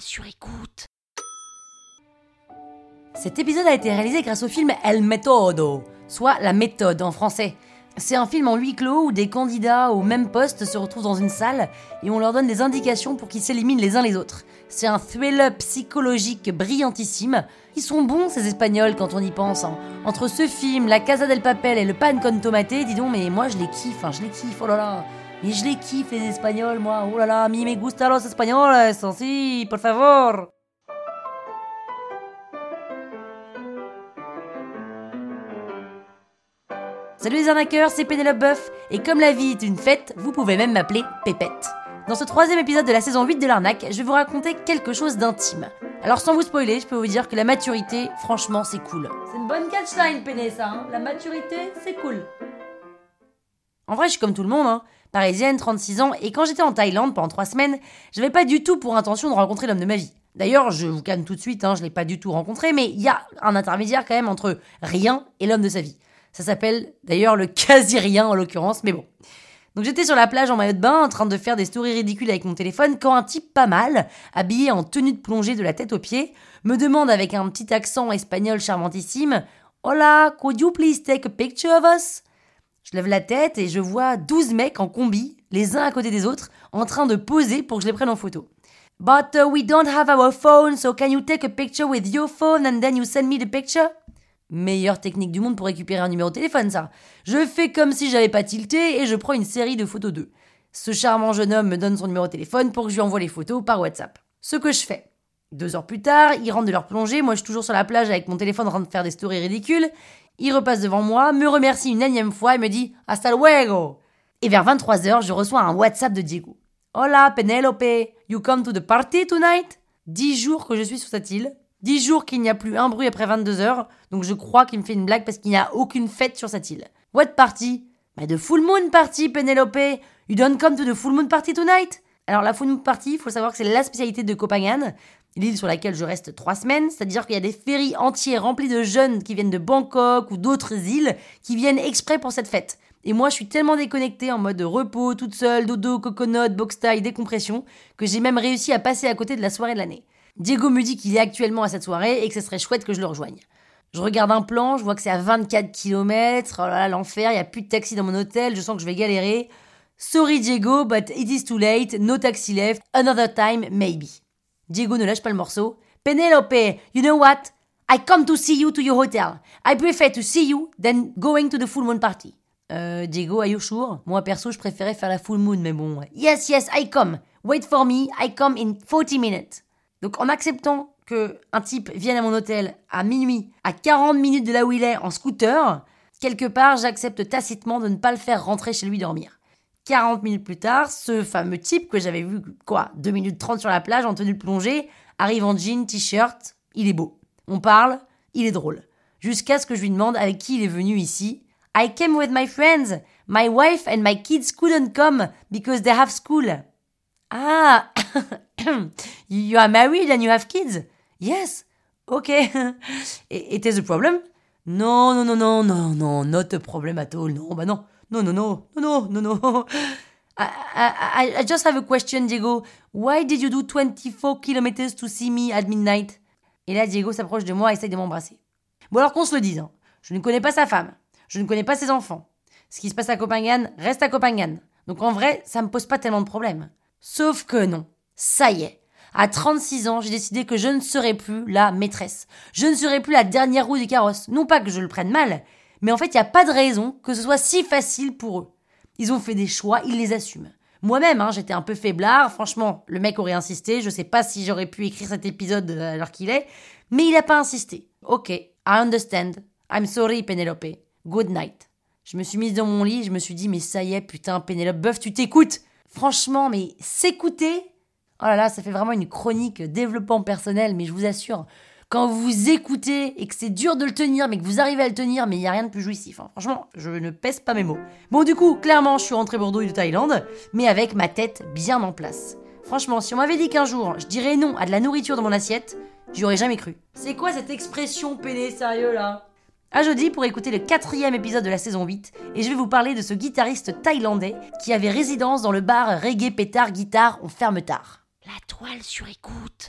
sur écoute. Cet épisode a été réalisé grâce au film El Metodo, soit La méthode en français. C'est un film en huis clos où des candidats au même poste se retrouvent dans une salle et on leur donne des indications pour qu'ils s'éliminent les uns les autres. C'est un thriller psychologique brillantissime. Ils sont bons ces Espagnols quand on y pense. hein. Entre ce film, La Casa del Papel et le Pan con Tomate, dis donc, mais moi je les kiffe, hein, je les kiffe, oh là là. Mais je les kiffe les Espagnols, moi, oh là là, mi me gusta los españoles, si, por favor. Salut les arnaqueurs, c'est Pénélope Boeuf, et comme la vie est une fête, vous pouvez même m'appeler Pépette. Dans ce troisième épisode de la saison 8 de l'arnaque, je vais vous raconter quelque chose d'intime. Alors sans vous spoiler, je peux vous dire que la maturité, franchement, c'est cool. C'est une bonne catchline, Péné, ça, hein La maturité, c'est cool. En vrai, je suis comme tout le monde, hein. Parisienne, 36 ans, et quand j'étais en Thaïlande pendant 3 semaines, j'avais pas du tout pour intention de rencontrer l'homme de ma vie. D'ailleurs, je vous calme tout de suite, hein, je l'ai pas du tout rencontré, mais il y a un intermédiaire quand même entre rien et l'homme de sa vie. Ça s'appelle d'ailleurs le quasi-rien en l'occurrence, mais bon. Donc j'étais sur la plage en maillot de bain en train de faire des stories ridicules avec mon téléphone quand un type pas mal, habillé en tenue de plongée de la tête aux pieds, me demande avec un petit accent espagnol charmantissime Hola, could you please take a picture of us? Je lève la tête et je vois 12 mecs en combi, les uns à côté des autres, en train de poser pour que je les prenne en photo. But uh, we don't have our phone, so can you take a picture with your phone and then you send me the picture? Meilleure technique du monde pour récupérer un numéro de téléphone, ça. Je fais comme si j'avais pas tilté et je prends une série de photos d'eux. Ce charmant jeune homme me donne son numéro de téléphone pour que je lui envoie les photos par WhatsApp. Ce que je fais. Deux heures plus tard, ils rentrent de leur plongée, moi je suis toujours sur la plage avec mon téléphone en train de faire des stories ridicules. Il repasse devant moi, me remercie une énième fois et me dit Hasta luego. Et vers 23h, je reçois un WhatsApp de Diego. Hola Penelope, you come to the party tonight? Dix jours que je suis sur cette île, dix jours qu'il n'y a plus un bruit après 22h, donc je crois qu'il me fait une blague parce qu'il n'y a aucune fête sur cette île. What party? Bah de full moon party Penelope. You don't come to the full moon party tonight? Alors la full moon party, il faut savoir que c'est la spécialité de Copenhague, l'île sur laquelle je reste trois semaines, c'est-à-dire qu'il y a des ferries entiers remplis de jeunes qui viennent de Bangkok ou d'autres îles qui viennent exprès pour cette fête. Et moi, je suis tellement déconnectée en mode repos, toute seule, dodo, coconut, box tie, décompression, que j'ai même réussi à passer à côté de la soirée de l'année. Diego me dit qu'il est actuellement à cette soirée et que ce serait chouette que je le rejoigne. Je regarde un plan, je vois que c'est à 24 km, oh là là, l'enfer, il n'y a plus de taxi dans mon hôtel, je sens que je vais galérer. Sorry Diego, but it is too late, no taxi left, another time, maybe. Diego ne lâche pas le morceau. Penelope, you know what? I come to see you to your hotel. I prefer to see you than going to the full moon party. Euh, Diego, are you sure? Moi, perso, je préférais faire la full moon, mais bon. Yes, yes, I come. Wait for me, I come in 40 minutes. Donc, en acceptant que un type vienne à mon hôtel à minuit, à 40 minutes de là où il est, en scooter, quelque part, j'accepte tacitement de ne pas le faire rentrer chez lui dormir. 40 minutes plus tard, ce fameux type que j'avais vu, quoi, 2 minutes 30 sur la plage en tenue de plongée, arrive en jean, t-shirt, il est beau. On parle, il est drôle. Jusqu'à ce que je lui demande avec qui il est venu ici. I came with my friends. My wife and my kids couldn't come because they have school. Ah, you are married and you have kids? Yes. Okay. It is a problem? No, no, no, no, no, no, not a problem at all. No, bah non. No, no, no, no, no, no, no. I, I, I just have a question, Diego. Why did you do 24 kilometers to see me at midnight? Et là, Diego s'approche de moi et essaye de m'embrasser. Bon, alors qu'on se le dise, hein. je ne connais pas sa femme, je ne connais pas ses enfants. Ce qui se passe à Copenhague reste à Copenhague. Donc en vrai, ça me pose pas tellement de problèmes. Sauf que non. Ça y est. À 36 ans, j'ai décidé que je ne serai plus la maîtresse. Je ne serai plus la dernière roue du carrosse. Non pas que je le prenne mal, mais en fait, il n'y a pas de raison que ce soit si facile pour eux. Ils ont fait des choix, ils les assument. Moi-même, hein, j'étais un peu faiblard. Franchement, le mec aurait insisté. Je sais pas si j'aurais pu écrire cet épisode à l'heure qu'il est, mais il n'a pas insisté. Ok, I understand. I'm sorry, Penelope. Good night. Je me suis mise dans mon lit, je me suis dit, mais ça y est, putain, Pénélope Boeuf, tu t'écoutes. Franchement, mais s'écouter, oh là là, ça fait vraiment une chronique développement personnel, mais je vous assure, quand vous écoutez et que c'est dur de le tenir, mais que vous arrivez à le tenir, mais il n'y a rien de plus jouissif. hein. Franchement, je ne pèse pas mes mots. Bon, du coup, clairement, je suis rentrée Bordeaux de Thaïlande, mais avec ma tête bien en place. Franchement, si on m'avait dit qu'un jour, je dirais non à de la nourriture dans mon assiette, j'y aurais jamais cru. C'est quoi cette expression pédé sérieux là? À jeudi pour écouter le quatrième épisode de la saison 8 et je vais vous parler de ce guitariste thaïlandais qui avait résidence dans le bar Reggae Pétard Guitare on ferme tard. La toile sur écoute.